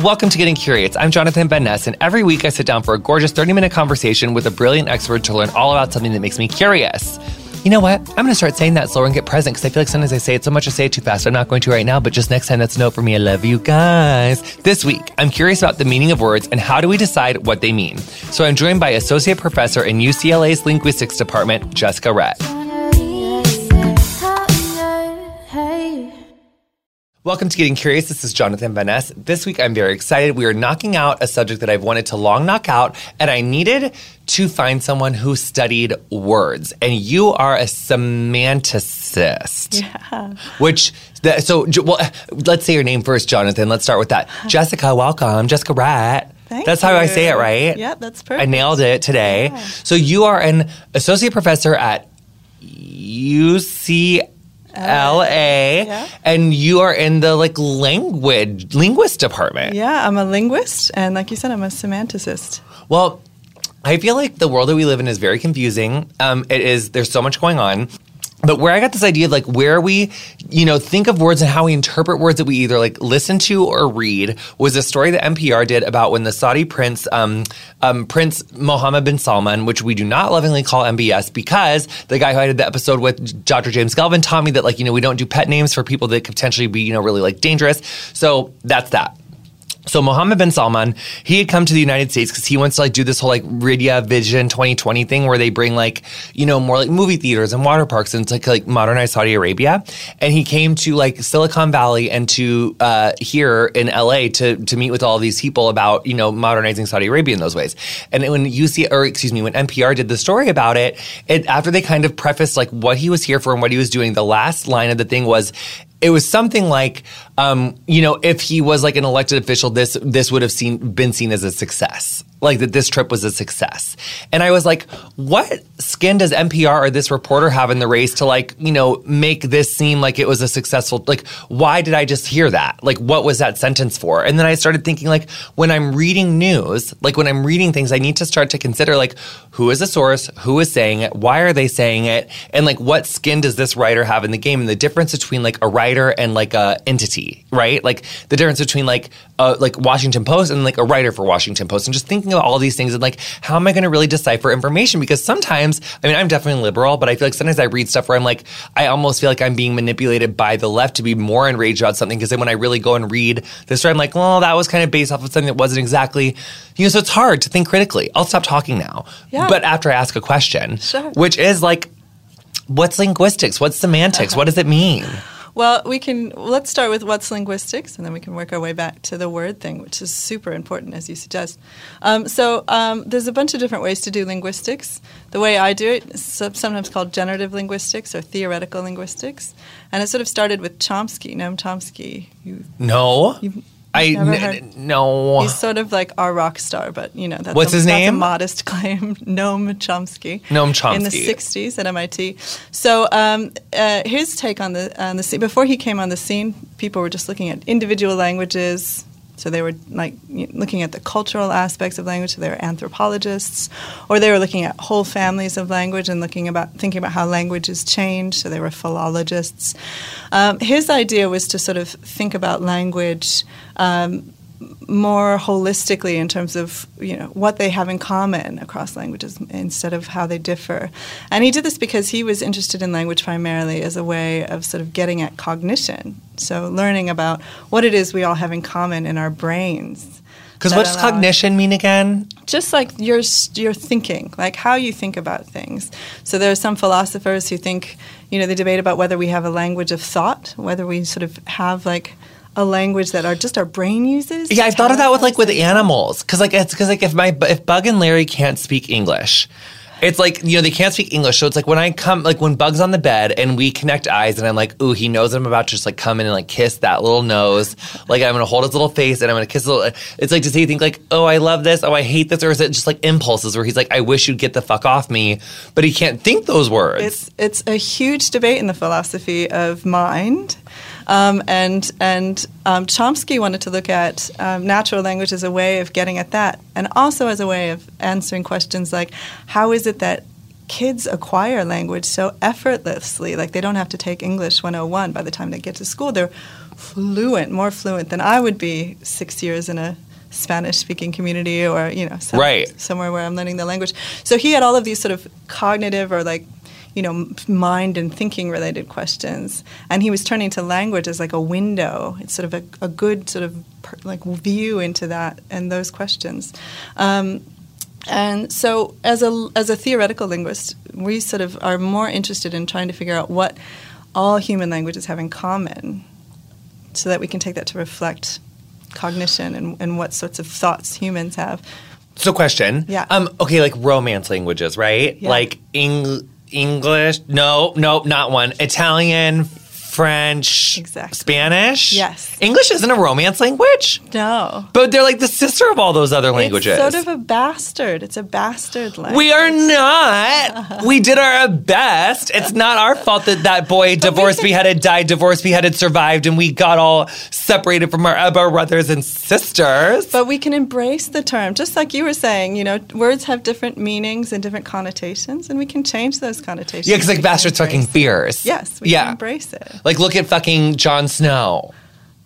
Welcome to Getting Curious. I'm Jonathan Van Ness, and every week I sit down for a gorgeous 30 minute conversation with a brilliant expert to learn all about something that makes me curious. You know what? I'm going to start saying that slower and get present because I feel like sometimes I say it so much I say it too fast. I'm not going to right now, but just next time, that's a note for me. I love you guys. This week, I'm curious about the meaning of words and how do we decide what they mean. So I'm joined by Associate Professor in UCLA's Linguistics Department, Jessica Rett. Welcome to Getting Curious. This is Jonathan Van Ness. This week I'm very excited. We are knocking out a subject that I've wanted to long knock out, and I needed to find someone who studied words. And you are a semanticist. Yeah. Which, so, well, let's say your name first, Jonathan. Let's start with that. Jessica, welcome. Jessica Rett. Thank that's how I say it, right? Yeah, that's perfect. I nailed it today. Yeah. So you are an associate professor at UC. LA, Yeah. and you are in the like language linguist department. Yeah, I'm a linguist, and like you said, I'm a semanticist. Well, I feel like the world that we live in is very confusing. Um, it is. There's so much going on. But where I got this idea of like where we, you know, think of words and how we interpret words that we either like listen to or read was a story that NPR did about when the Saudi prince, um, um, Prince Mohammed bin Salman, which we do not lovingly call MBS because the guy who I did the episode with, Dr. James Gelvin, taught me that like, you know, we don't do pet names for people that could potentially be, you know, really like dangerous. So that's that. So Mohammed bin Salman, he had come to the United States because he wants to like do this whole like Riyadh Vision 2020 thing where they bring like, you know, more like movie theaters and water parks and like like modernized Saudi Arabia. And he came to like Silicon Valley and to uh, here in LA to to meet with all these people about, you know, modernizing Saudi Arabia in those ways. And when UC or excuse me, when NPR did the story about it, it after they kind of prefaced like what he was here for and what he was doing, the last line of the thing was it was something like, um, you know, if he was like an elected official, this this would have seen been seen as a success, like that this trip was a success. And I was like, what skin does NPR or this reporter have in the race to like, you know, make this seem like it was a successful? Like, why did I just hear that? Like, what was that sentence for? And then I started thinking, like, when I'm reading news, like when I'm reading things, I need to start to consider like, who is the source, who is saying it, why are they saying it, and like, what skin does this writer have in the game, and the difference between like a writer and like a entity, right? Like the difference between like uh, like Washington Post and like a writer for Washington Post, and just thinking about all these things and like how am I going to really decipher information? Because sometimes, I mean, I'm definitely liberal, but I feel like sometimes I read stuff where I'm like, I almost feel like I'm being manipulated by the left to be more enraged about something. Because then when I really go and read the story, I'm like, well, that was kind of based off of something that wasn't exactly, you know. So it's hard to think critically. I'll stop talking now. Yeah. But after I ask a question, Sure. which is like. What's linguistics? What's semantics? Uh-huh. What does it mean? Well, we can let's start with what's linguistics, and then we can work our way back to the word thing, which is super important, as you suggest. Um, so um, there's a bunch of different ways to do linguistics. The way I do it is sometimes called generative linguistics or theoretical linguistics, and it sort of started with Chomsky, Noam Chomsky. You, No. You've I never n- no. he's sort of like our rock star, but you know that's What's a, his that's name? A modest claim, Noam Chomsky. Noam Chomsky in the '60s at MIT. So um, uh, his take on the on the scene before he came on the scene, people were just looking at individual languages. So they were like looking at the cultural aspects of language. So they were anthropologists, or they were looking at whole families of language and looking about thinking about how languages change. So they were philologists. Um, his idea was to sort of think about language. Um, more holistically in terms of you know what they have in common across languages instead of how they differ. And he did this because he was interested in language primarily as a way of sort of getting at cognition. So learning about what it is we all have in common in our brains. Because what does cognition mean again? just like your your thinking, like how you think about things. So there are some philosophers who think, you know, they debate about whether we have a language of thought, whether we sort of have like a language that our just our brain uses. Yeah, I've thought of that with like with animals. Because like it's because like if my if Bug and Larry can't speak English. It's like you know they can't speak English, so it's like when I come, like when Bug's on the bed and we connect eyes, and I'm like, ooh, he knows I'm about to just like come in and like kiss that little nose, like I'm gonna hold his little face and I'm gonna kiss. Little, it's like does he think like, oh, I love this, oh, I hate this, or is it just like impulses where he's like, I wish you'd get the fuck off me, but he can't think those words. It's it's a huge debate in the philosophy of mind, um, and and um, Chomsky wanted to look at um, natural language as a way of getting at that, and also as a way of answering questions like, how is it that kids acquire language so effortlessly. Like they don't have to take English 101 by the time they get to school. They're fluent, more fluent than I would be six years in a Spanish speaking community or, you know, some, Right. somewhere where I'm learning the language. So he had all of these sort of cognitive or like, you know, mind and thinking related questions. And he was turning to language as like a window. It's sort of a, a good sort of per, like view into that and those questions. Um, and so, as a as a theoretical linguist, we sort of are more interested in trying to figure out what all human languages have in common, so that we can take that to reflect cognition and, and what sorts of thoughts humans have. So, question. Yeah. Um. Okay, like romance languages, right? Yeah. Like Eng- English. No, no, not one. Italian, French, Exactly. Spanish. Yes. English isn't a romance language, No. but they're like the sister of all those other languages. It's sort of a bastard. It's a bastard language. we are not. we did our best. It's not our fault that that boy divorced, beheaded, died, divorced, beheaded, survived, and we got all separated from our, our brothers and sisters. But we can embrace the term, just like you were saying. You know, words have different meanings and different connotations, and we can change those connotations. yeah, because like bastard's fucking fierce. Yes, we yeah. can embrace it. Like, look at fucking Jon Snow.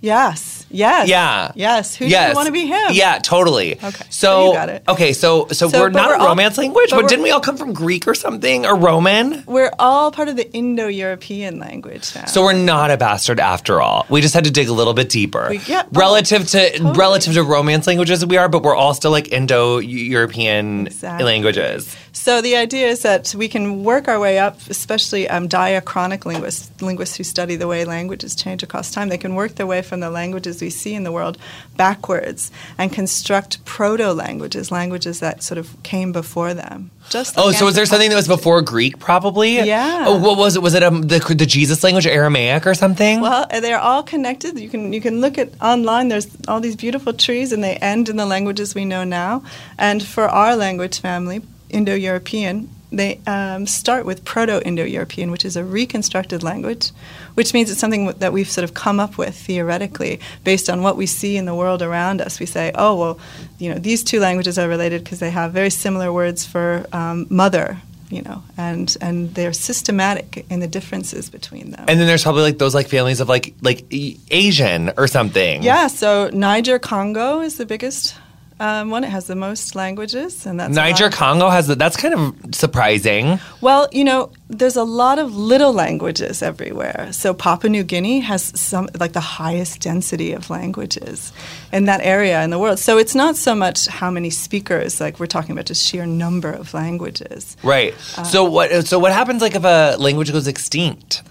Yes, yes, Yeah. yes. Who yes. doesn't want to be him? Yeah, totally. Okay, So, got it. okay, so so, So, we're not we're a all- romance language, but but, didn't we all come from Greek or something or Roman? We're all part of the Indo-European language now. So we're not a bastard after all. We just had to dig a little bit deeper. We- yeah, oh, relative to totally. relative to romance languages we are, but we're all still like Indo-European Exactly. languages. So the idea is that we can work our way up, especially um, diachronic linguists, linguists who study the way languages change across time. They can work their way from the languages we see in the world backwards and construct proto-languages, languages that sort of came before them. Just Oh, so was there something that was before Greek, probably? Yeah. Oh, what was it? Was it um, the the Jesus language, Aramaic, or something? Well, they're all connected. You can you can look at online. There's all these beautiful trees, and they end in the languages we know now. And for our language family, Indo-European, they um, start with Proto-Indo-European, which is a reconstructed language, which means it's something that we've sort of come up with theoretically based on what we see in the world around us. We say, oh well, you know, these two languages are related because they have very similar words for um, mother. You know, and and they're systematic in the differences between them. and then there's probably like those like families of like like Asian or something. Yeah, so Niger Congo is the biggest um, one. It has the most languages, and that's Niger. Congo has the, that's kind of surprising. Well, you know, there's a lot of little languages everywhere. So Papua New Guinea has some like the highest density of languages in that area in the world. So it's not so much how many speakers, like we're talking about just sheer number of languages. Right. Uh, so what so what happens like if a language goes extinct?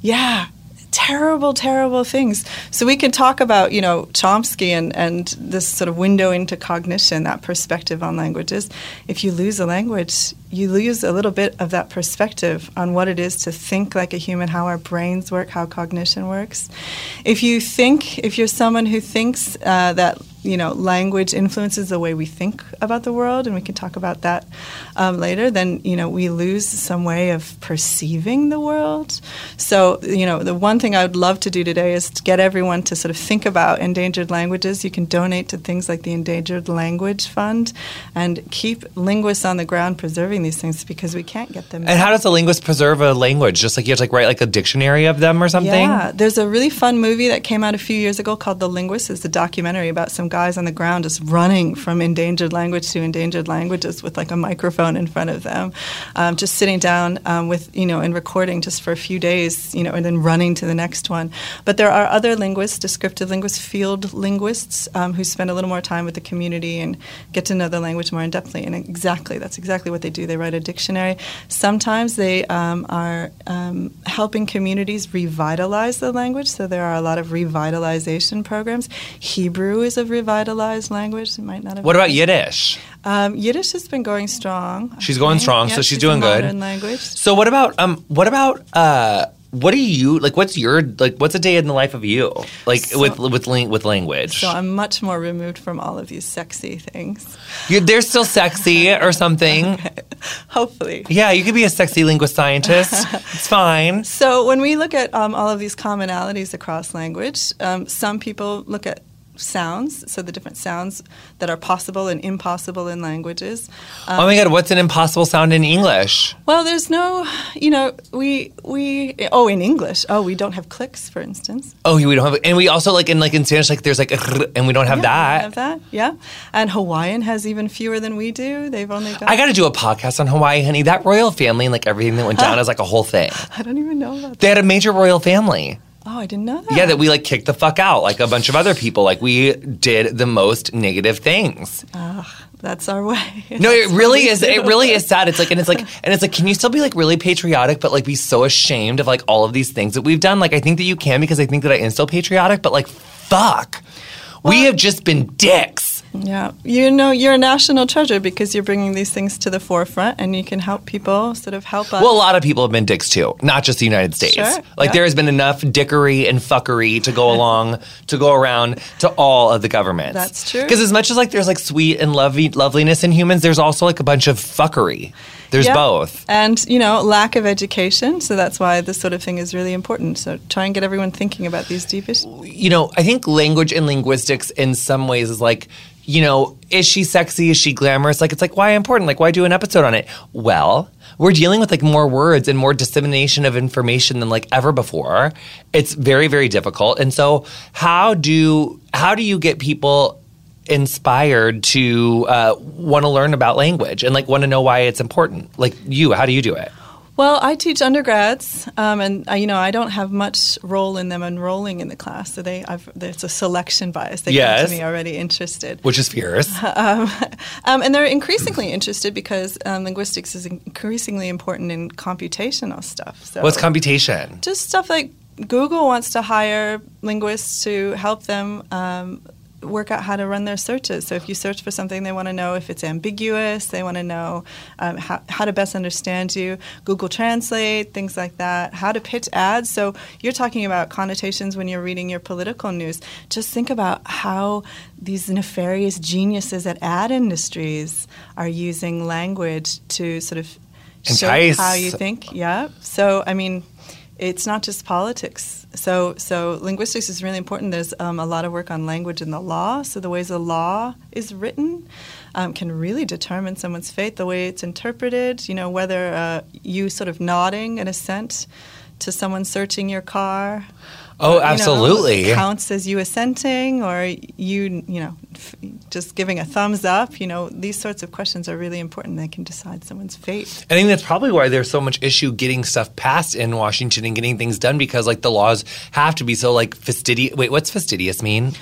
Yeah. Terrible, terrible things. So we can talk about, you know, Chomsky and, and this sort of window into cognition, that perspective on languages. If you lose a language, you lose a little bit of that perspective on what it is to think like a human, how our brains work, how cognition works. If you think, if you're someone who thinks uh, that you know, language influences the way we think about the world, and we can talk about that um, later, then, you know, we lose some way of perceiving the world. So, you know, the one thing I would love to do today is to get everyone to sort of think about endangered languages. You can donate to things like the Endangered Language Fund and keep linguists on the ground preserving these things because we can't get them. And how does a linguist preserve a language? Just like you have to like write like a dictionary of them or something? Yeah, there's a really fun movie that came out a few years ago called The Linguist. It's a documentary about some guys on the ground just running from endangered language to endangered languages with like a microphone in front of them, um, just sitting down um, with you know and recording just for a few days, you know, and then running to the next one. But there are other linguists, descriptive linguists, field linguists, um, who spend a little more time with the community and get to know the language more in depthly. And exactly, that's exactly what they do. They write a dictionary. Sometimes they um, are um, helping communities revitalize the language. So there are a lot of revitalization programs. Hebrew is a revitalized language. It might not have. What about Yiddish? Um, Yiddish has been going strong. She's going strong, Yeah, so she's a doing good. Language. So what about um what about uh what do you like what's your like what's a day in the life of you? Like So- with with with language. So I'm much more removed from all of these sexy things. you they're still sexy or something. Hopefully. Yeah, you could be a sexy linguist scientist. it's fine. So when we look at um, all of these commonalities across language, um, some people look at sounds, so the different sounds that are possible and impossible in languages. Um, oh my god, what's an impossible sound in English? Well, there's no, you know, we we oh in English, oh we don't have clicks, for instance. Oh, we don't have, and we also like in like in Spanish, like there's like, and we don't have yeah, that. We have that, yeah. And Hawaiian has even fewer than we do. They've only got. I got to do a podcast on Hawaii, honey. That royal family and like everything that went down is like a whole thing. I don't even know about that. They had a major royal family. Oh, I didn't know that. Yeah, that we like kicked the fuck out like a bunch of other people. Like we did the most negative things. Ugh, that's our way. No, it really is. It really is sad. It's like, and it's like, and it's like, can you still be like really patriotic, but like be so ashamed of like all of these things that we've done? Like, I think that you can because I think that I am still patriotic, but like, fuck, we have just been dicks. Yeah, you know, you're a national treasure because you're bringing these things to the forefront, and you can help people sort of help us. Well, a lot of people have been dicks too, not just the United States. Sure, like yeah. there has been enough dickery and fuckery to go along, to go around to all of the governments. That's true. Because as much as like there's like sweet and lovely loveliness in humans, there's also like a bunch of fuckery. There's Yeah. both. and you know, lack of education. So that's why this sort of thing is really important. So try and get everyone thinking about these deep issues. you know, I think language and linguistics in some ways is like, you know, is she sexy? Is she glamorous? Like, it's like, why important? Like, why do an episode on it? Well, we're dealing with like more words and more dissemination of information than like ever before. It's very, very difficult. And so, how do how do you get people inspired to uh, want to learn about language and like want to know why it's important? Like you, how do you do it? Well, I teach undergrads, um, and uh, you know I don't have much role in them enrolling in the class. So they, I've, there's a selection bias. They come to me already interested. Which is fierce. Um, um, and they're increasingly interested because um, linguistics is increasingly important in computational stuff. So What's computation? just stuff like Google wants to hire linguists to help them um, work out how to run their searches. So if you search for something, they want to know if it's ambiguous. They want to know um, how, how to best understand you. Google Translate, things like that. How to pitch ads. So you're talking about connotations when you're reading your political news. Just think about how these nefarious geniuses at ad industries are using language to sort of show Entice. how you think. Yeah. So I mean, it's not just politics. So, so linguistics is really important. There's um, a lot of work on language in the law. So the ways the law is written um, can really determine someone's fate. The way it's interpreted, you know, whether uh, you sort of nodding an assent to someone searching your car. Oh, you know, absolutely. counts as you assenting, or you, you know, f- just giving a thumbs up. You know, these sorts of questions are really important. They can decide someone's fate. I think that's probably why there's so much issue getting stuff passed in Washington and getting things done because like the laws have to be so like fastidious. Wait, what's fastidious mean?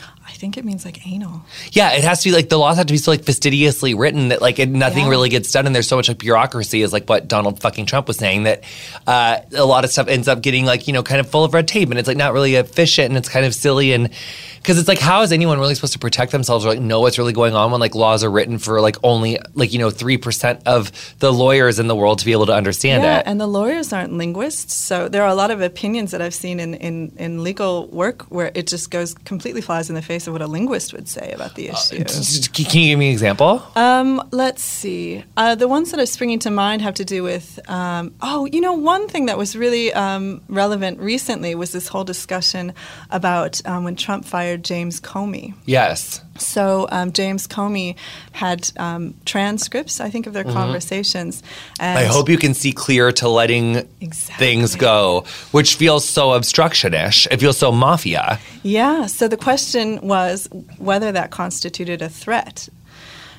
I think it means like anal. Yeah, it has to be like the laws have to be so like fastidiously written that like it, nothing Yeah. really gets done and there's so much like bureaucracy is like what Donald fucking Trump was saying that uh, a lot of stuff ends up getting like you know kind of full of red tape and it's like not really efficient and it's kind of silly and because it's like how is anyone really supposed to protect themselves or like know what's really going on when like laws are written for like only like you know three percent of the lawyers in the world to be able to understand yeah, it. and the lawyers aren't linguists, so there are a lot of opinions that I've seen in, in, in legal work where it just goes completely flies in the face of what a linguist would say about the issue. Can you give me an example? Um, let's see. Uh, the ones that are springing to mind have to do with. Um, oh, you know, one thing that was really um, relevant recently was this whole discussion about um, when Trump fired James Comey. Yes. So um, James Comey had um, transcripts, I think, of their conversations. And Mm-hmm. I hope you can see clear to letting Exactly. things go, which feels so obstructionish. It feels so mafia. Yeah. So the question was whether that constituted a threat.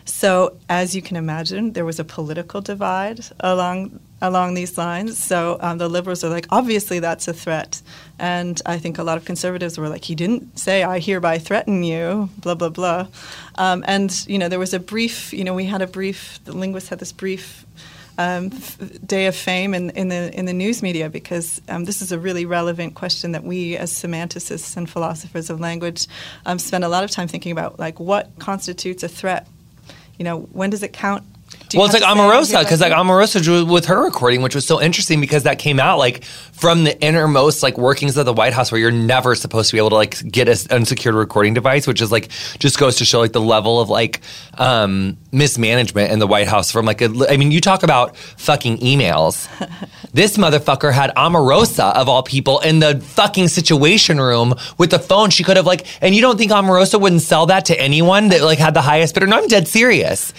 So, as you can imagine, there was a political divide along along these lines. So um, the liberals are like, obviously that's a threat, and I think a lot of conservatives were like, he didn't say, I hereby threaten you, blah blah blah. Um, and you know, there was a brief. You know, we had a brief. The linguists had this brief um, day of fame in, in the in the news media because um, this is a really relevant question that we as semanticists and philosophers of language um, spend a lot of time thinking about, like what constitutes a threat. You know, when does it count do Well, it's like have to say Omarosa because like about Omarosa drew with her recording, which was so interesting because that came out like from the innermost like workings of the White House, where you're never supposed to be able to like get an unsecured recording device, which is like just goes to show like the level of like um, mismanagement in the White House. From like, a, I mean, you talk about fucking emails. this motherfucker had Omarosa of all people in the fucking situation room with the phone. She could have like, and you don't think Omarosa wouldn't sell that to anyone that like had the highest bidder? No, I'm dead serious.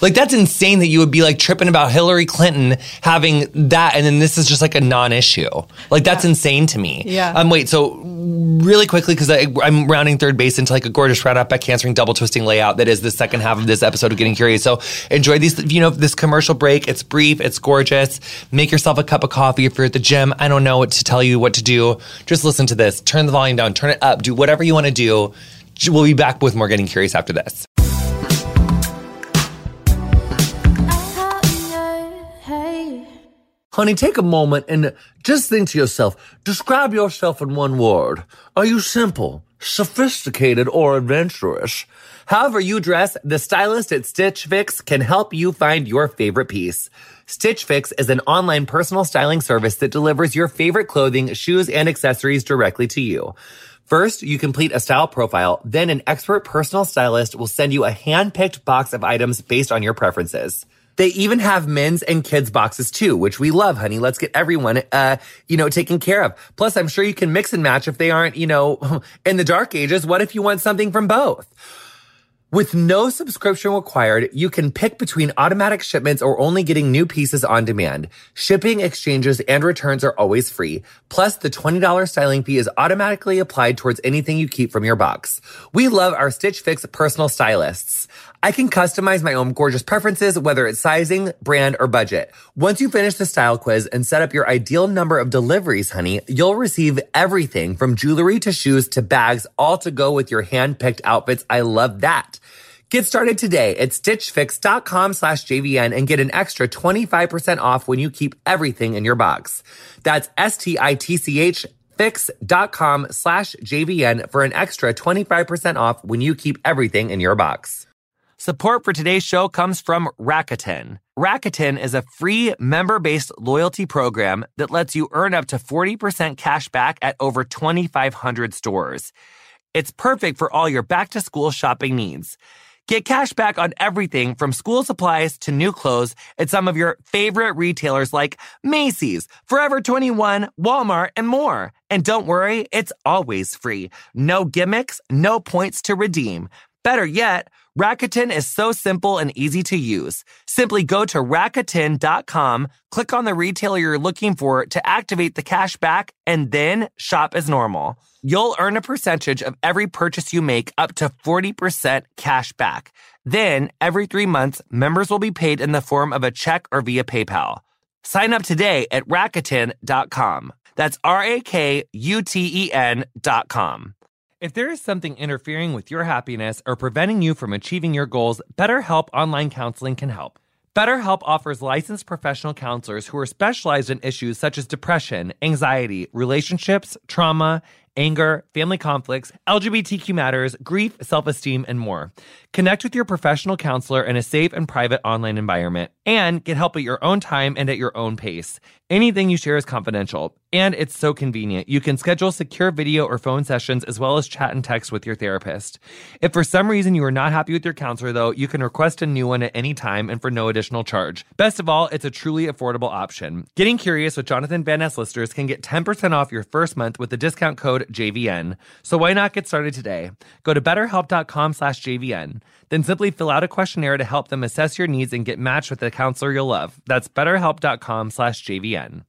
Like that's insane that you would be like tripping about Hillary Clinton having that, and then this is just like a non-issue. Like that's Yeah. insane to me. Yeah. Um. Wait. So really quickly, because I'm rounding third base into like a gorgeous round up back answering double twisting layout that is the second half of this episode of Getting Curious. So enjoy these. You know, this commercial break. It's brief. It's gorgeous. Make yourself a cup of coffee if you're at the gym. I don't know what to tell you what to do. Just listen to this. Turn the volume down. Turn it up. Do whatever you want to do. We'll be back with more Getting Curious after this. Honey, take a moment and just think to yourself, describe yourself in one word. Are you simple, sophisticated, or adventurous? However you dress, the stylist at Stitch Fix can help you find your favorite piece. Stitch Fix is an online personal styling service that delivers your favorite clothing, shoes, and accessories directly to you. First, you complete a style profile, then an expert personal stylist will send you a hand-picked box of items based on your preferences. They even have men's and kids boxes too, which we love, honey. Let's get everyone, uh, you know, taken care of. Plus, I'm sure you can mix and match if they aren't, you know, in the dark ages. What if you want something from both? With no subscription required, you can pick between automatic shipments or only getting new pieces on demand. Shipping, exchanges, and returns are always free. Plus, the $20 styling fee is automatically applied towards anything you keep from your box. We love our Stitch Fix personal stylists. I can customize my own gorgeous preferences, whether it's sizing, brand, or budget. Once you finish the style quiz and set up your ideal number of deliveries, honey, you'll receive everything from jewelry to shoes to bags, all to go with your hand-picked outfits. I love that. Get started today at stitchfix.com slash JVN and get an extra 25% off when you keep everything in your box. That's S-T-I-T-C-H fix.com slash JVN for an extra 25% off when you keep everything in your box. Support for today's show comes from Rakuten. Rakuten is a free member-based loyalty program that lets you earn up to 40% cash back at over 2,500 stores. It's perfect for all your back-to-school shopping needs. Get cash back on everything from school supplies to new clothes at some of your favorite retailers like Macy's, Forever 21, Walmart, and more. And don't worry, it's always free. No gimmicks, no points to redeem. Better yet, Rakuten is so simple and easy to use. Simply go to Rakuten.com, click on the retailer you're looking for to activate the cash back, and then shop as normal. You'll earn a percentage of every purchase you make up to 40% cash back. Then, every three months, members will be paid in the form of a check or via PayPal. Sign up today at Rakuten.com. That's R A K U T E N.com. If there is something interfering with your happiness or preventing you from achieving your goals, BetterHelp Online Counseling can help. BetterHelp offers licensed professional counselors who are specialized in issues such as depression, anxiety, relationships, trauma, anger, family conflicts, LGBTQ matters, grief, self esteem, and more. Connect with your professional counselor in a safe and private online environment and get help at your own time and at your own pace. Anything you share is confidential, and it's so convenient. You can schedule secure video or phone sessions as well as chat and text with your therapist. If for some reason you are not happy with your counselor, though, you can request a new one at any time and for no additional charge. Best of all, it's a truly affordable option. Getting Curious with Jonathan Van Ness listeners can get 10% off your first month with the discount code JVN. So why not get started today? Go to betterhelp.com slash JVN. Then simply fill out a questionnaire to help them assess your needs and get matched with a counselor you'll love. That's betterhelp.com slash JVN.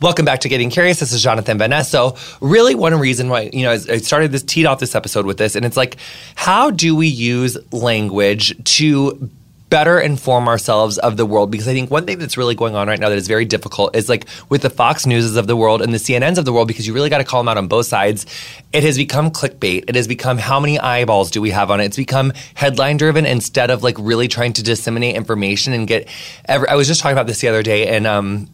Welcome back to Getting Curious. This is Jonathan Van Ness. So, really, one reason why, you know, I started this, teed off this episode with this, and it's like, how do we use language to better inform ourselves of the world? Because I think one thing that's really going on right now that is very difficult is like with the Fox Newses of the world and the CNNs of the world, because you really got to call them out on both sides. It has become clickbait. It has become how many eyeballs do we have on it? It's become headline driven instead of like really trying to disseminate information and get. Every, I was just talking about this the other day, and um,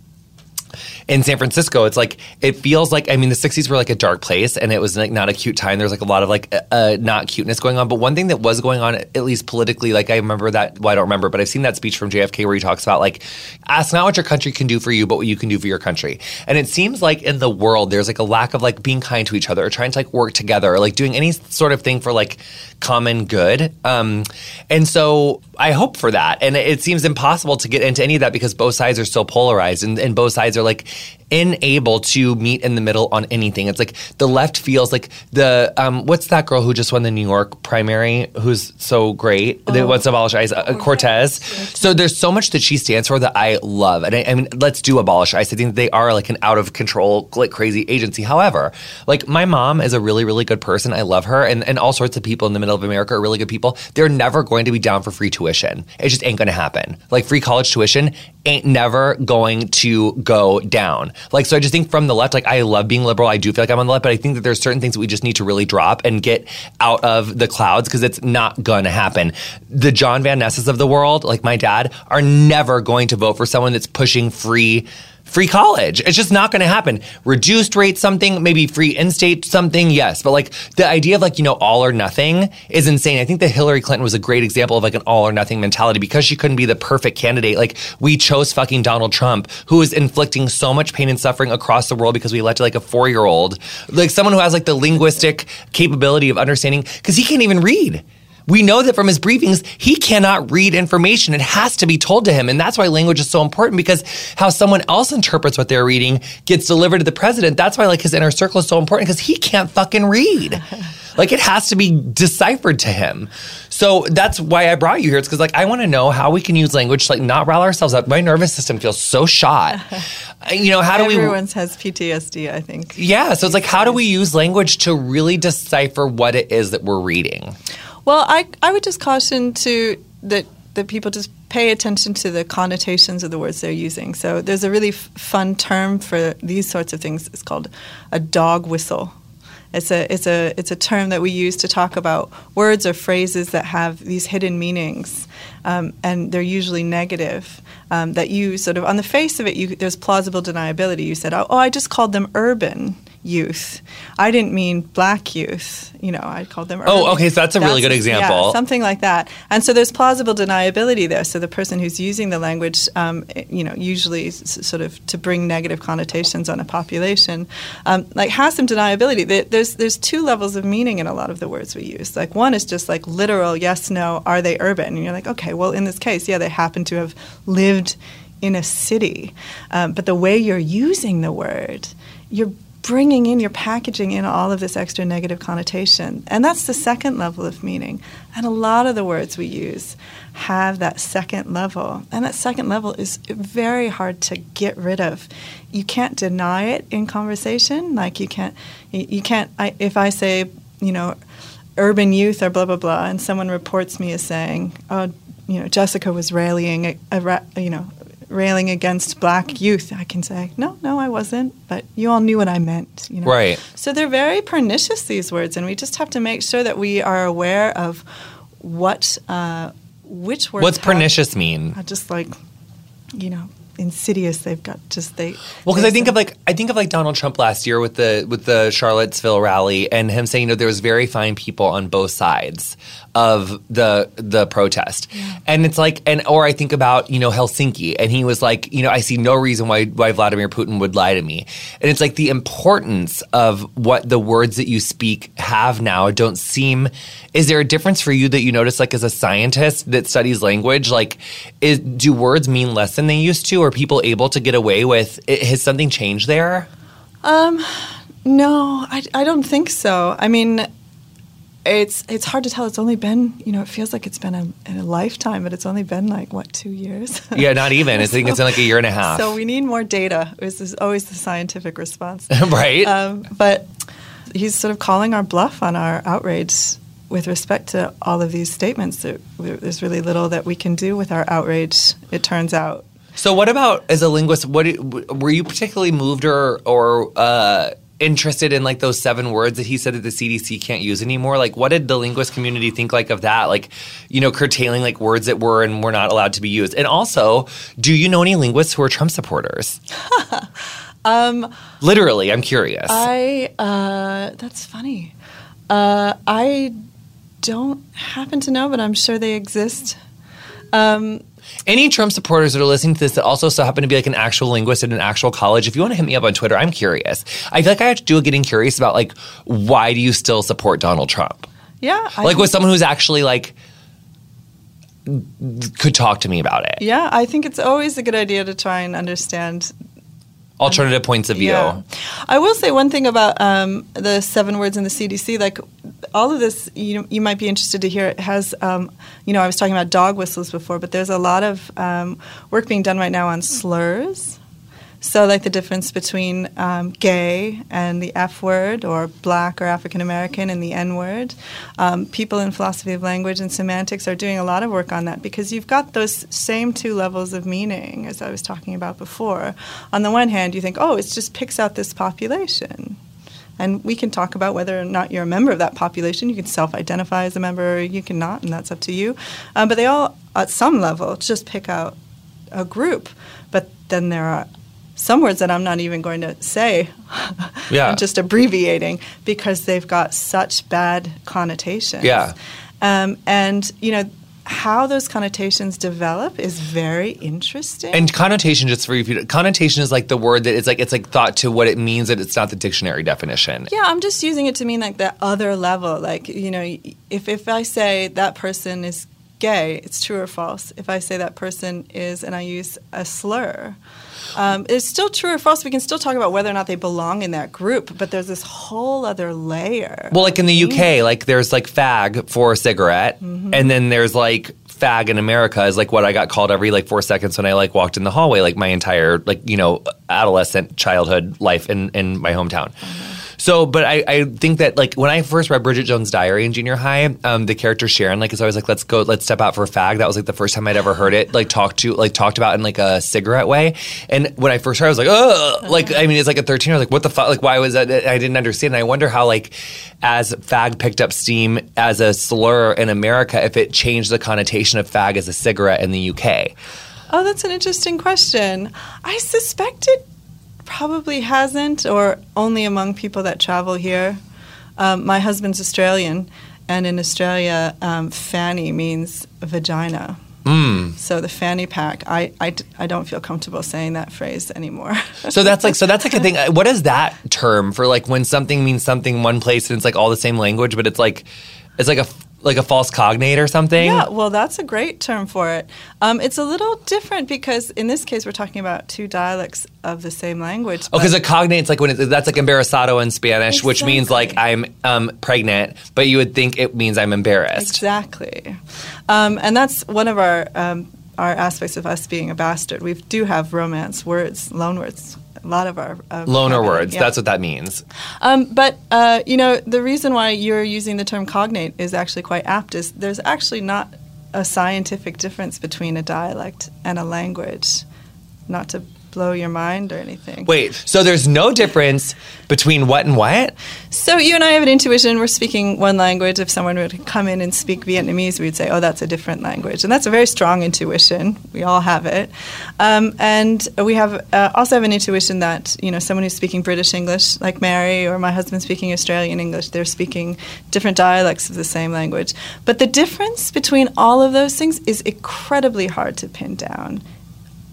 in San Francisco, it's like it feels like I mean the '60s were like a dark place, and it was like not a cute time. There's like a lot of like uh, uh, not cuteness going on. But one thing that was going on, at least politically, like I remember that. Well, I don't remember, but I've seen that speech from JFK where he talks about like ask not what your country can do for you, but what you can do for your country. And it seems like in the world there's like a lack of like being kind to each other, or trying to like work together, or like doing any sort of thing for like common good. Um, and so I hope for that. And it seems impossible to get into any of that because both sides are so polarized and, and both sides are like unable to meet in the middle on anything. It's like the left feels like the um, what's that girl who just won the New York primary who's so great oh. that wants to abolish ICE, uh, Cortez. So there's so much that she stands for that I love. And I, I mean, let's do abolish ICE. I think they are like an out of control, like crazy agency. However, like my mom is a really, really good person. I love her, and and all sorts of people in the middle of America are really good people. They're never going to be down for free tuition. It just ain't going to happen. Like free college tuition ain't never going to go down. Like, so I just think from the left, like, I love being liberal. I do feel like I'm on the left, but I think that there's certain things that we just need to really drop and get out of the clouds because it's not going to happen. The John Van Nesses of the world, like my dad, are never going to vote for someone that's pushing free free college. It's just not going to happen. Reduced rate something, maybe free in-state something, yes. But like the idea of like, you know, all or nothing is insane. I think that Hillary Clinton was a great example of like an all or nothing mentality because she couldn't be the perfect candidate. Like we chose fucking Donald Trump, who is inflicting so much pain and suffering across the world because we elected like a four-year-old, like someone who has like the linguistic capability of understanding because he can't even read. We know that from his briefings, he cannot read information. It has to be told to him. And that's why language is so important because how someone else interprets what they're reading gets delivered to the president. That's why like his inner circle is so important because he can't fucking read. like it has to be deciphered to him. So that's why I brought you here. It's because like I want to know how we can use language to like not rile ourselves up. My nervous system feels so shot. you know, how do Everyone's we? Everyone's has PTSD, I think. Yeah. So it's like, how do we use language to really decipher what it is that we're reading? Well, I, I would just caution to that that people just pay attention to the connotations of the words they're using. So there's a really f- fun term for these sorts of things. It's called a dog whistle. It's a it's a it's a term that we use to talk about words or phrases that have these hidden meanings, um, and they're usually negative. Um, that you sort of on the face of it, you, there's plausible deniability. You said, "Oh, oh I just called them urban." Youth. I didn't mean black youth. You know, I called them. Oh, okay. So that's a that's, really good example. Yeah, something like that. And so there's plausible deniability there. So the person who's using the language, um, you know, usually s- sort of to bring negative connotations on a population, um, like has some deniability. There's there's two levels of meaning in a lot of the words we use. Like one is just like literal yes, no. Are they urban? And you're like, okay, well, in this case, yeah, they happen to have lived in a city. Um, but the way you're using the word, you're bringing in, you're packaging in all of this extra negative connotation. And that's the second level of meaning. And a lot of the words we use have that second level. And that second level is very hard to get rid of. You can't deny it in conversation. Like you can't, you can't, I, if I say, you know, urban youth or blah, blah, blah, and someone reports me as saying, oh, you know, Jessica was rallying, uh, a, a, you know, railing against black youth, I can say, no, no, I wasn't, but you all knew what I meant. You know? Right. So they're very pernicious, these words, and we just have to make sure that we are aware of what, uh, which words. What's pernicious mean? I just like, you know, insidious. They've got just they. Well, because I think of like I think of like Donald Trump last year with the with the Charlottesville rally and him saying, you know, there was very fine people on both sides of the the protest. Yeah. And it's like and or I think about, you know, Helsinki and he was like, you know, I see no reason why why Vladimir Putin would lie to me. And it's like the importance of what the words that you speak have now don't seem is there a difference for you that you notice like as a scientist that studies language like is do words mean less than they used to are people able to get away with has something changed there? Um no, I, I don't think so. I mean, it's it's hard to tell. It's only been you know it feels like it's been a, a lifetime, but it's only been like what two years? yeah, not even. I think it's been like a year and a half. So we need more data. Is always the scientific response, right? Um, but he's sort of calling our bluff on our outrage with respect to all of these statements. There's really little that we can do with our outrage. It turns out. So, what about as a linguist? What were you particularly moved or or uh, interested in like those seven words that he said that the CDC can't use anymore. Like, what did the linguist community think like of that? Like, you know, curtailing like words that were and were not allowed to be used. And also, do you know any linguists who are Trump supporters? Um, Literally, I'm curious. I uh, that's funny. Uh, I don't happen to know, but I'm sure they exist. Um, Any Trump supporters that are listening to this that also so happen to be like an actual linguist at an actual college, if you want to hit me up on Twitter, I'm curious. I feel like I have to do a getting curious about like why do you still support Donald Trump? yeah, I like with someone who's actually like could talk to me about it. yeah, I think it's always a good idea to try and understand Alternative points of view. Yeah. I will say one thing about um, the seven words in the CDC. Like all of this, you you might be interested to hear. It has, um, you know, I was talking about dog whistles before, but there's a lot of um, work being done right now on slurs. So, like the difference between um, gay and the F word, or black or African American and the N word. Um, people in philosophy of language and semantics are doing a lot of work on that because you've got those same two levels of meaning, as I was talking about before. On the one hand, you think, oh, it just picks out this population. And we can talk about whether or not you're a member of that population. You can self identify as a member, or you cannot, and that's up to you. Um, but they all, at some level, just pick out a group. But then there are some words that I'm not even going to say. Yeah. I'm just abbreviating because they've got such bad connotations. Yeah. Um, and, you know, how those connotations develop is very interesting. And connotation, just for you, connotation is like the word that it's like it's like thought to what it means that it's not the dictionary definition. Yeah, I'm just using it to mean like that other level. Like, you know, if, if I say that person is gay, it's true or false. If I say that person is, and I use a slur, um, it's still true or false. We can still talk about whether or not they belong in that group, but there's this whole other layer. Well, like in the UK, like there's like fag for a cigarette, Mm-hmm. and then there's like fag in America is like what I got called every like four seconds when I like walked in the hallway, like my entire like you know adolescent childhood life in in my hometown. So, but I, I think that like when I first read Bridget Jones' Diary in junior high, um, the character Sharon like is always like, let's go, let's step out for a fag. That was like the first time I'd ever heard it like talked to like talked about in like a cigarette way. And when I first heard, it, I was like, oh, like I mean, it's like a thirteen. I was like, what the fuck? Like, why was that? I didn't understand. And I wonder how like as fag picked up steam as a slur in America, if it changed the connotation of fag as a cigarette in the UK. Oh, that's an interesting question. I suspect it probably hasn't, or only among people that travel here. Um, my husband's Australian, and in Australia, um, fanny means vagina. So the fanny pack, I I don't feel comfortable saying that phrase anymore. So that's like so that's like a thing. What is that term for like when something means something in one place and it's like all the same language, but it's like it's like a like a false cognate or something? Yeah, well, that's a great term for it. Um, it's a little different because in this case, we're talking about two dialects of the same language. Oh, because a cognate, it's like when it's, that's like embarazado in Spanish, which means like I'm um, pregnant, but you would think it means I'm embarrassed. Exactly, um, and that's one of our um, our aspects of us being a bastard. We do have romance words, loan words. A lot of our uh, Loaner words. yeah. That's what that means. Um, but uh, you know, the reason why you're using the term cognate is actually quite apt. Is there's actually not a scientific difference between a dialect and a language. Not to blow your mind or anything. Wait, so there's no difference between what and what? So you and I have an intuition. We're speaking one language. If someone were to come in and speak Vietnamese, we'd say, "Oh, that's a different language," and that's a very strong intuition. We all have it, um, and we have uh, also have an intuition that you know someone who's speaking British English, like Mary, or my husband speaking Australian English, they're speaking different dialects of the same language. But the difference between all of those things is incredibly hard to pin down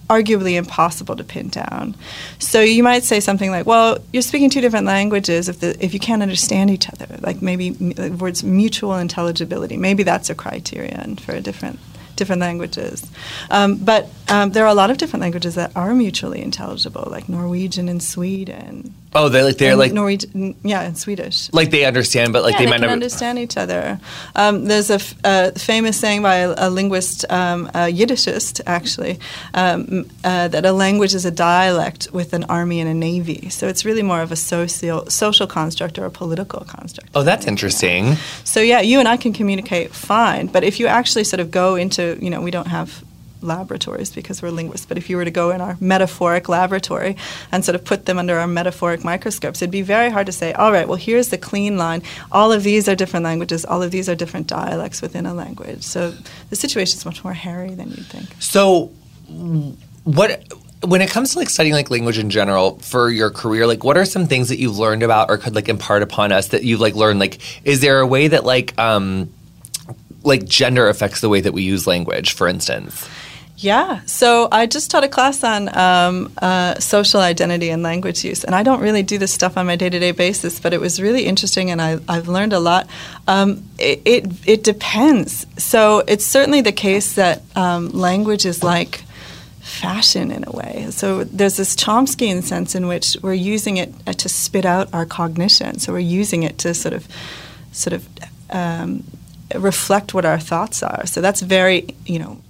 arguably impossible to pin down. So you might say something like, "Well, you're speaking two different languages if the if you can't understand each other, like maybe m- words mutual intelligibility, maybe that's a criterion for different different languages. Um, but um, there are a lot of different languages that are mutually intelligible, like Norwegian and Sweden. Oh, they're like they're like Norwegian, yeah, and Swedish like they understand, but like yeah, they they, might not. understand each other. Um, there's a f- uh, famous saying by a, a linguist, um, a Yiddishist, actually, um, uh, that a language is a dialect with an army and a navy. So it's really more of a social social construct or a political construct. Oh, that's interesting. So yeah, you and I can communicate fine, but if you actually sort of go into, you know, we don't have laboratories because we're linguists, but if you were to go in our metaphoric laboratory and sort of put them under our metaphoric microscopes, it'd be very hard to say, all right, well, here's the clean line. All of these are different languages. All of these are different dialects within a language. So the situation is much more hairy than you'd think. So, what when it comes to like studying like language in general for your career, like what are some things that you've learned about or could like impart upon us that you've like learned? Like, is there a way that like um like gender affects the way that we use language, for instance? Yeah. So I just taught a class on um, uh, social identity and language use, and I don't really do this stuff on my day to day basis, but it was really interesting, and I, I've learned a lot. Um, it, it, it depends. So it's certainly the case that um, language is like fashion in a way. So there's this Chomskyan sense in which we're using it uh, to spit out our cognition. So we're using it to sort of, sort of. Um, reflect what our thoughts are. So that's very, you know,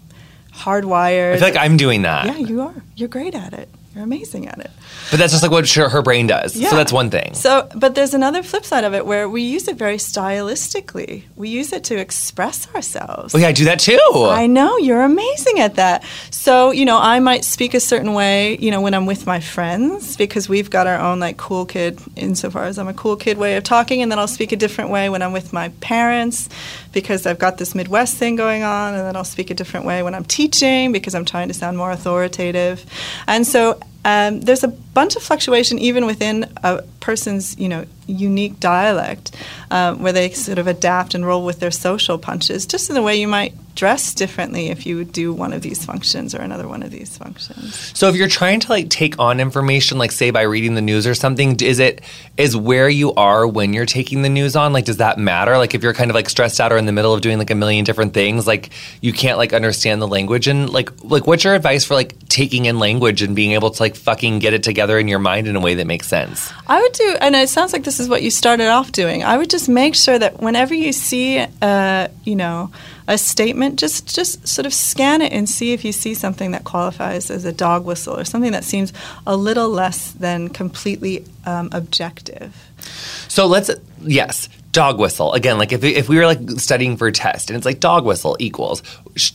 hardwired. I feel like I'm doing that. Yeah, you are. You're great at it. You're amazing at it. But that's just like what her brain does. Yeah. So that's one thing. So, but there's another flip side of it where we use it very stylistically. We use it to express ourselves. Oh yeah, I do that too. I know you're amazing at that. So, you know, I might speak a certain way, you know, when I'm with my friends because we've got our own like cool kid insofar as I'm a cool kid way of talking and then I'll speak a different way when I'm with my parents because I've got this Midwest thing going on and then I'll speak a different way when I'm teaching because I'm trying to sound more authoritative. And so um, there's a bunch of fluctuation even within a person's you know unique dialect um, where they sort of adapt and roll with their social punches just in the way you might dress differently if you do one of these functions or another one of these functions So if you're trying to like take on information, like say by reading the news or something, is it is where you are when you're taking the news on? Like, does that matter? Like, if you're kind of like stressed out or in the middle of doing like a million different things, like you can't like understand the language and like like what's your advice for like taking in language and being able to like fucking get it together in your mind in a way that makes sense? I would do, and it sounds like this is what you started off doing. I would just make sure that whenever you see, uh, you know, a statement, just just sort of scan it and see if you see something that qualifies as a dog whistle or something that seems a little less than completely um, objective. So let's yes, dog whistle again. Like if if we were like studying for a test and it's like dog whistle equals,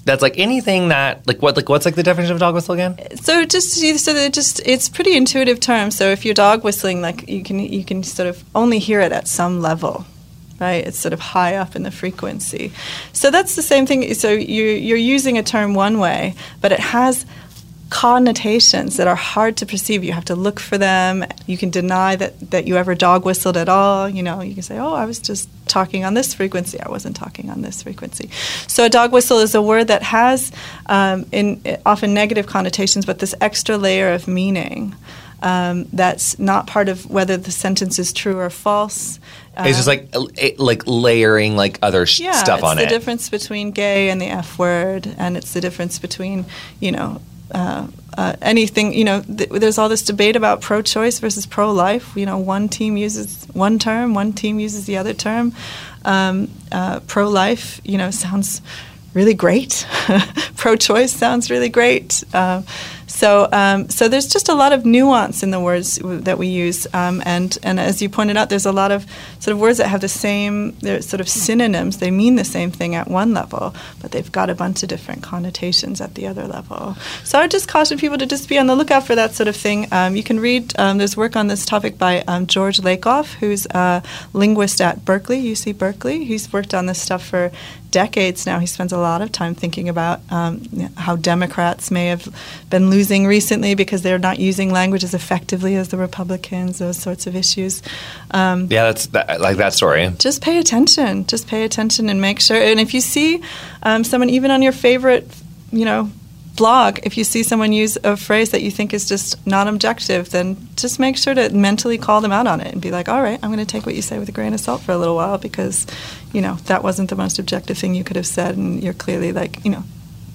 that's like anything that like what like what's like the definition of dog whistle again? So just so that just it's pretty intuitive term. So if you're dog whistling, like you can you can sort of only hear it at some level. Right, it's sort of high up in the frequency. So that's the same thing. So you're, you're using a term one way, but it has connotations that are hard to perceive. You have to look for them. You can deny that, that you ever dog whistled at all. You know, you can say, oh, I was just talking on this frequency. I wasn't talking on this frequency. So a dog whistle is a word that has um, in often negative connotations, but this extra layer of meaning. Um, that's not part of whether the sentence is true or false. it's just like uh, like layering like other sh- yeah, stuff on it. it's the difference between gay and the F word, and it's the difference between you know uh, uh, anything. You know, th- there's all this debate about pro-choice versus pro-life. You know, one team uses one term, one team uses the other term. Um, uh, pro-life, you know, sounds really great. pro-choice sounds really great. So, um, so there's just a lot of nuance in the words that we use, um, and and as you pointed out, there's a lot of sort of words that have the same, they're sort of synonyms. They mean the same thing at one level, but they've got a bunch of different connotations at the other level. So I would just caution people to just be on the lookout for that sort of thing. Um, you can read. Um, there's work on this topic by um, George Lakoff, who's a linguist at Berkeley, UC Berkeley. He's worked on this stuff for decades now. He spends a lot of time thinking about um, how Democrats may have been losing recently because they're not using language as effectively as the Republicans, those sorts of issues. Um, yeah, that's that, like that story. just pay attention. Just pay attention and make sure. And if you see um, someone, even on your favorite, you know, blog, if you see someone use a phrase that you think is just not objective, then just make sure to mentally call them out on it and be like, all right, I'm going to take what you say with a grain of salt for a little while because, you know, that wasn't the most objective thing you could have said. And you're clearly like, you know,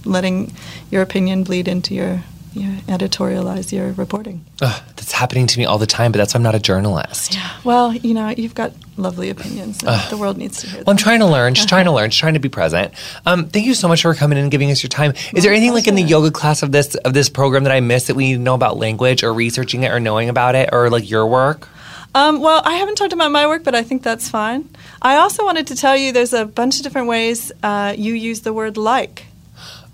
letting your opinion bleed into your, your editorialize your reporting. Ugh, that's happening to me all the time, but that's why I'm not a journalist. Yeah. Well, you know, you've got lovely opinions. And the world needs to hear them. Well, I'm trying to learn, just trying to learn, just trying to be present. Um, thank you so much for coming in and giving us your time. Is there anything like in the yoga class of this of this program that I missed that we need to know about language or researching it or knowing about it or like your work? Um, well, I haven't talked about my work, but I think that's fine. I also wanted to tell you there's a bunch of different ways uh, you use the word like.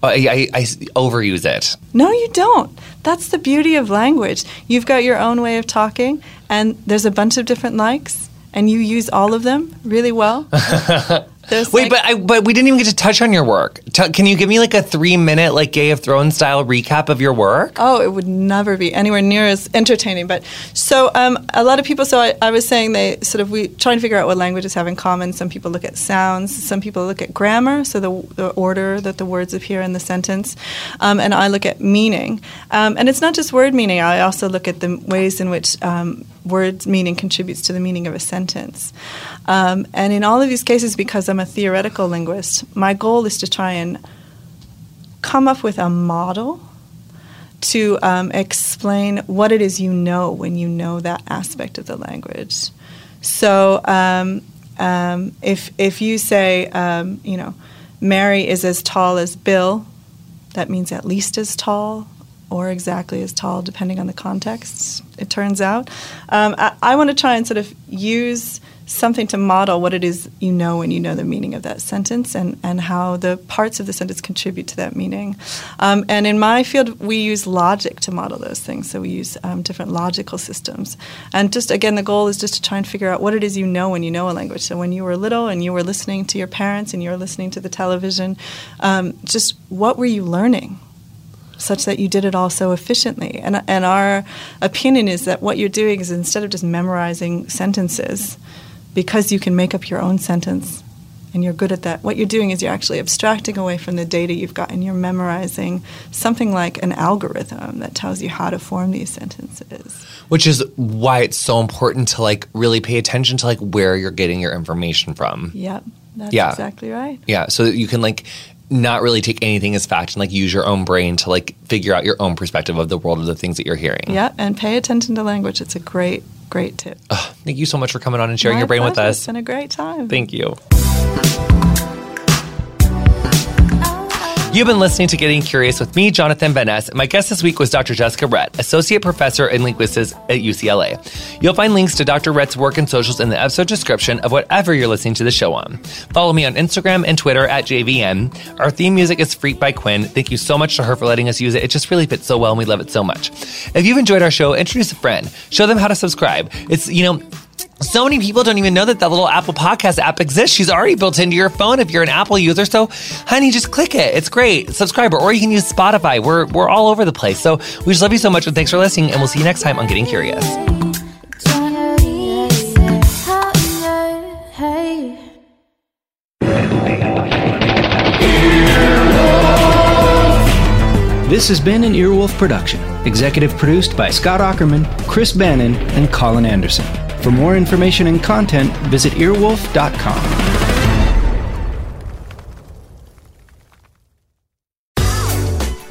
Oh, I, I, I overuse it. No, you don't. That's the beauty of language. You've got your own way of talking, and there's a bunch of different likes, and you use all of them really well. There's Wait, like- but I, but we didn't even get to touch on your work. T- can you give me like a three minute like Gay of Thrones style recap of your work? Oh, it would never be anywhere near as entertaining. But so um, a lot of people. So I, I was saying they sort of we trying to figure out what languages have in common. Some people look at sounds. Some people look at grammar. So the, the order that the words appear in the sentence. Um, and I look at meaning. Um, and it's not just word meaning. I also look at the ways in which um, words meaning contributes to the meaning of a sentence. Um, and in all of these cases, because I'm a theoretical linguist, my goal is to try and come up with a model to um, explain what it is you know when you know that aspect of the language. So um, um, if if you say um, you know Mary is as tall as Bill, that means at least as tall or exactly as tall, depending on the context. It turns out. Um, I, I want to try and sort of use something to model what it is you know when you know the meaning of that sentence and, and how the parts of the sentence contribute to that meaning. Um, and in my field, we use logic to model those things. So we use um, different logical systems. And just again, the goal is just to try and figure out what it is you know when you know a language. So when you were little and you were listening to your parents and you were listening to the television, um, just what were you learning? Such that you did it all so efficiently. And, and our opinion is that what you're doing is instead of just memorizing sentences, because you can make up your own sentence and you're good at that, what you're doing is you're actually abstracting away from the data you've got and you're memorizing something like an algorithm that tells you how to form these sentences. Which is why it's so important to like really pay attention to like where you're getting your information from. Yep, that's Yeah. exactly right. Yeah, so that you can like not really take anything as fact and like use your own brain to like figure out your own perspective of the world of the things that you're hearing. Yeah, and pay attention to language. It's a great, great tip. Thank you so much for coming on and sharing My your brain with us. It's been a great time. Thank you. You've been listening to Getting Curious with me, Jonathan Van Ness. My guest this week was Dr. Jessica Rett, Associate Professor in Linguistics at UCLA. You'll find links to Dr. Rett's work and socials in the episode description of whatever you're listening to the show on. Follow me on Instagram and Twitter at JVN. Our theme music is Freak by Quiñ. Thank you so much to her for letting us use it. It just really fits so well and we love it so much. If you've enjoyed our show, introduce a friend. Show them how to subscribe. It's, you know, so many people don't even know that that little Apple Podcast app exists. She's already built into your phone if you're an Apple user. So, honey, just click it. It's great. Subscribe, or you can use Spotify. We're we're all over the place. So we just love you so much, and thanks for listening. And we'll see you next time on Getting Curious. This has been an Earwolf production, executive produced by Scott Aukerman, Chris Bannon, and Colin Anderson. For more information and content, visit earwolf.com.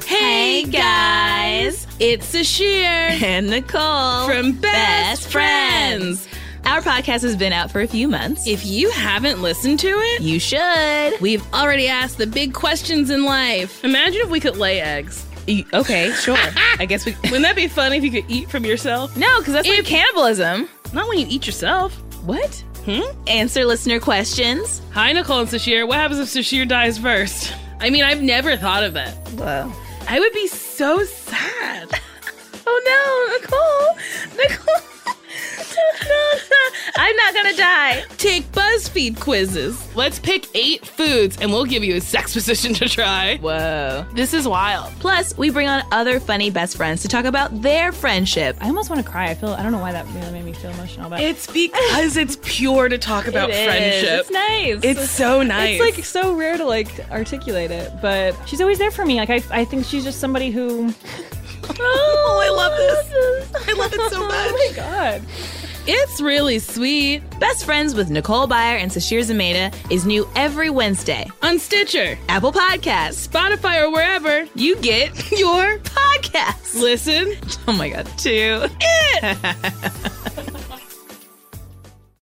Hey guys, it's Sasheer and Nicole from Best Friends. Our podcast has been out for a few months. If you haven't listened to it, you should. we've already asked the big questions in life. Imagine if we could lay eggs. Y- Okay, sure. I guess we. Wouldn't that be fun if you could eat from yourself? No, because that's like If- cannibalism. Not when you eat yourself. What? Hmm? Answer listener questions. Hi, Nicole and Sasheer. What happens if Sasheer dies first? I mean, I've never thought of it. Well. I would be so sad. oh no, Nicole! Nicole! I'm not gonna die. Take BuzzFeed quizzes. Let's pick eight foods and we'll give you a sex position to try. Whoa. This is wild. Plus, we bring on other funny best friends to talk about their friendship. I almost want to cry. I feel I don't know why that really made me feel emotional, but It's because it's pure to talk about It is. friendship. It's nice. It's so nice. It's like so rare to like articulate it, but she's always there for me. Like I, I think she's just somebody who. oh, I love this. I love it so much. Oh my god. It's really sweet. Best Friends with Nicole Byer and Sasheer Zamata is new every Wednesday. On Stitcher, Apple Podcasts. Spotify, or wherever You get your podcasts. listen. Oh my god. Two. It.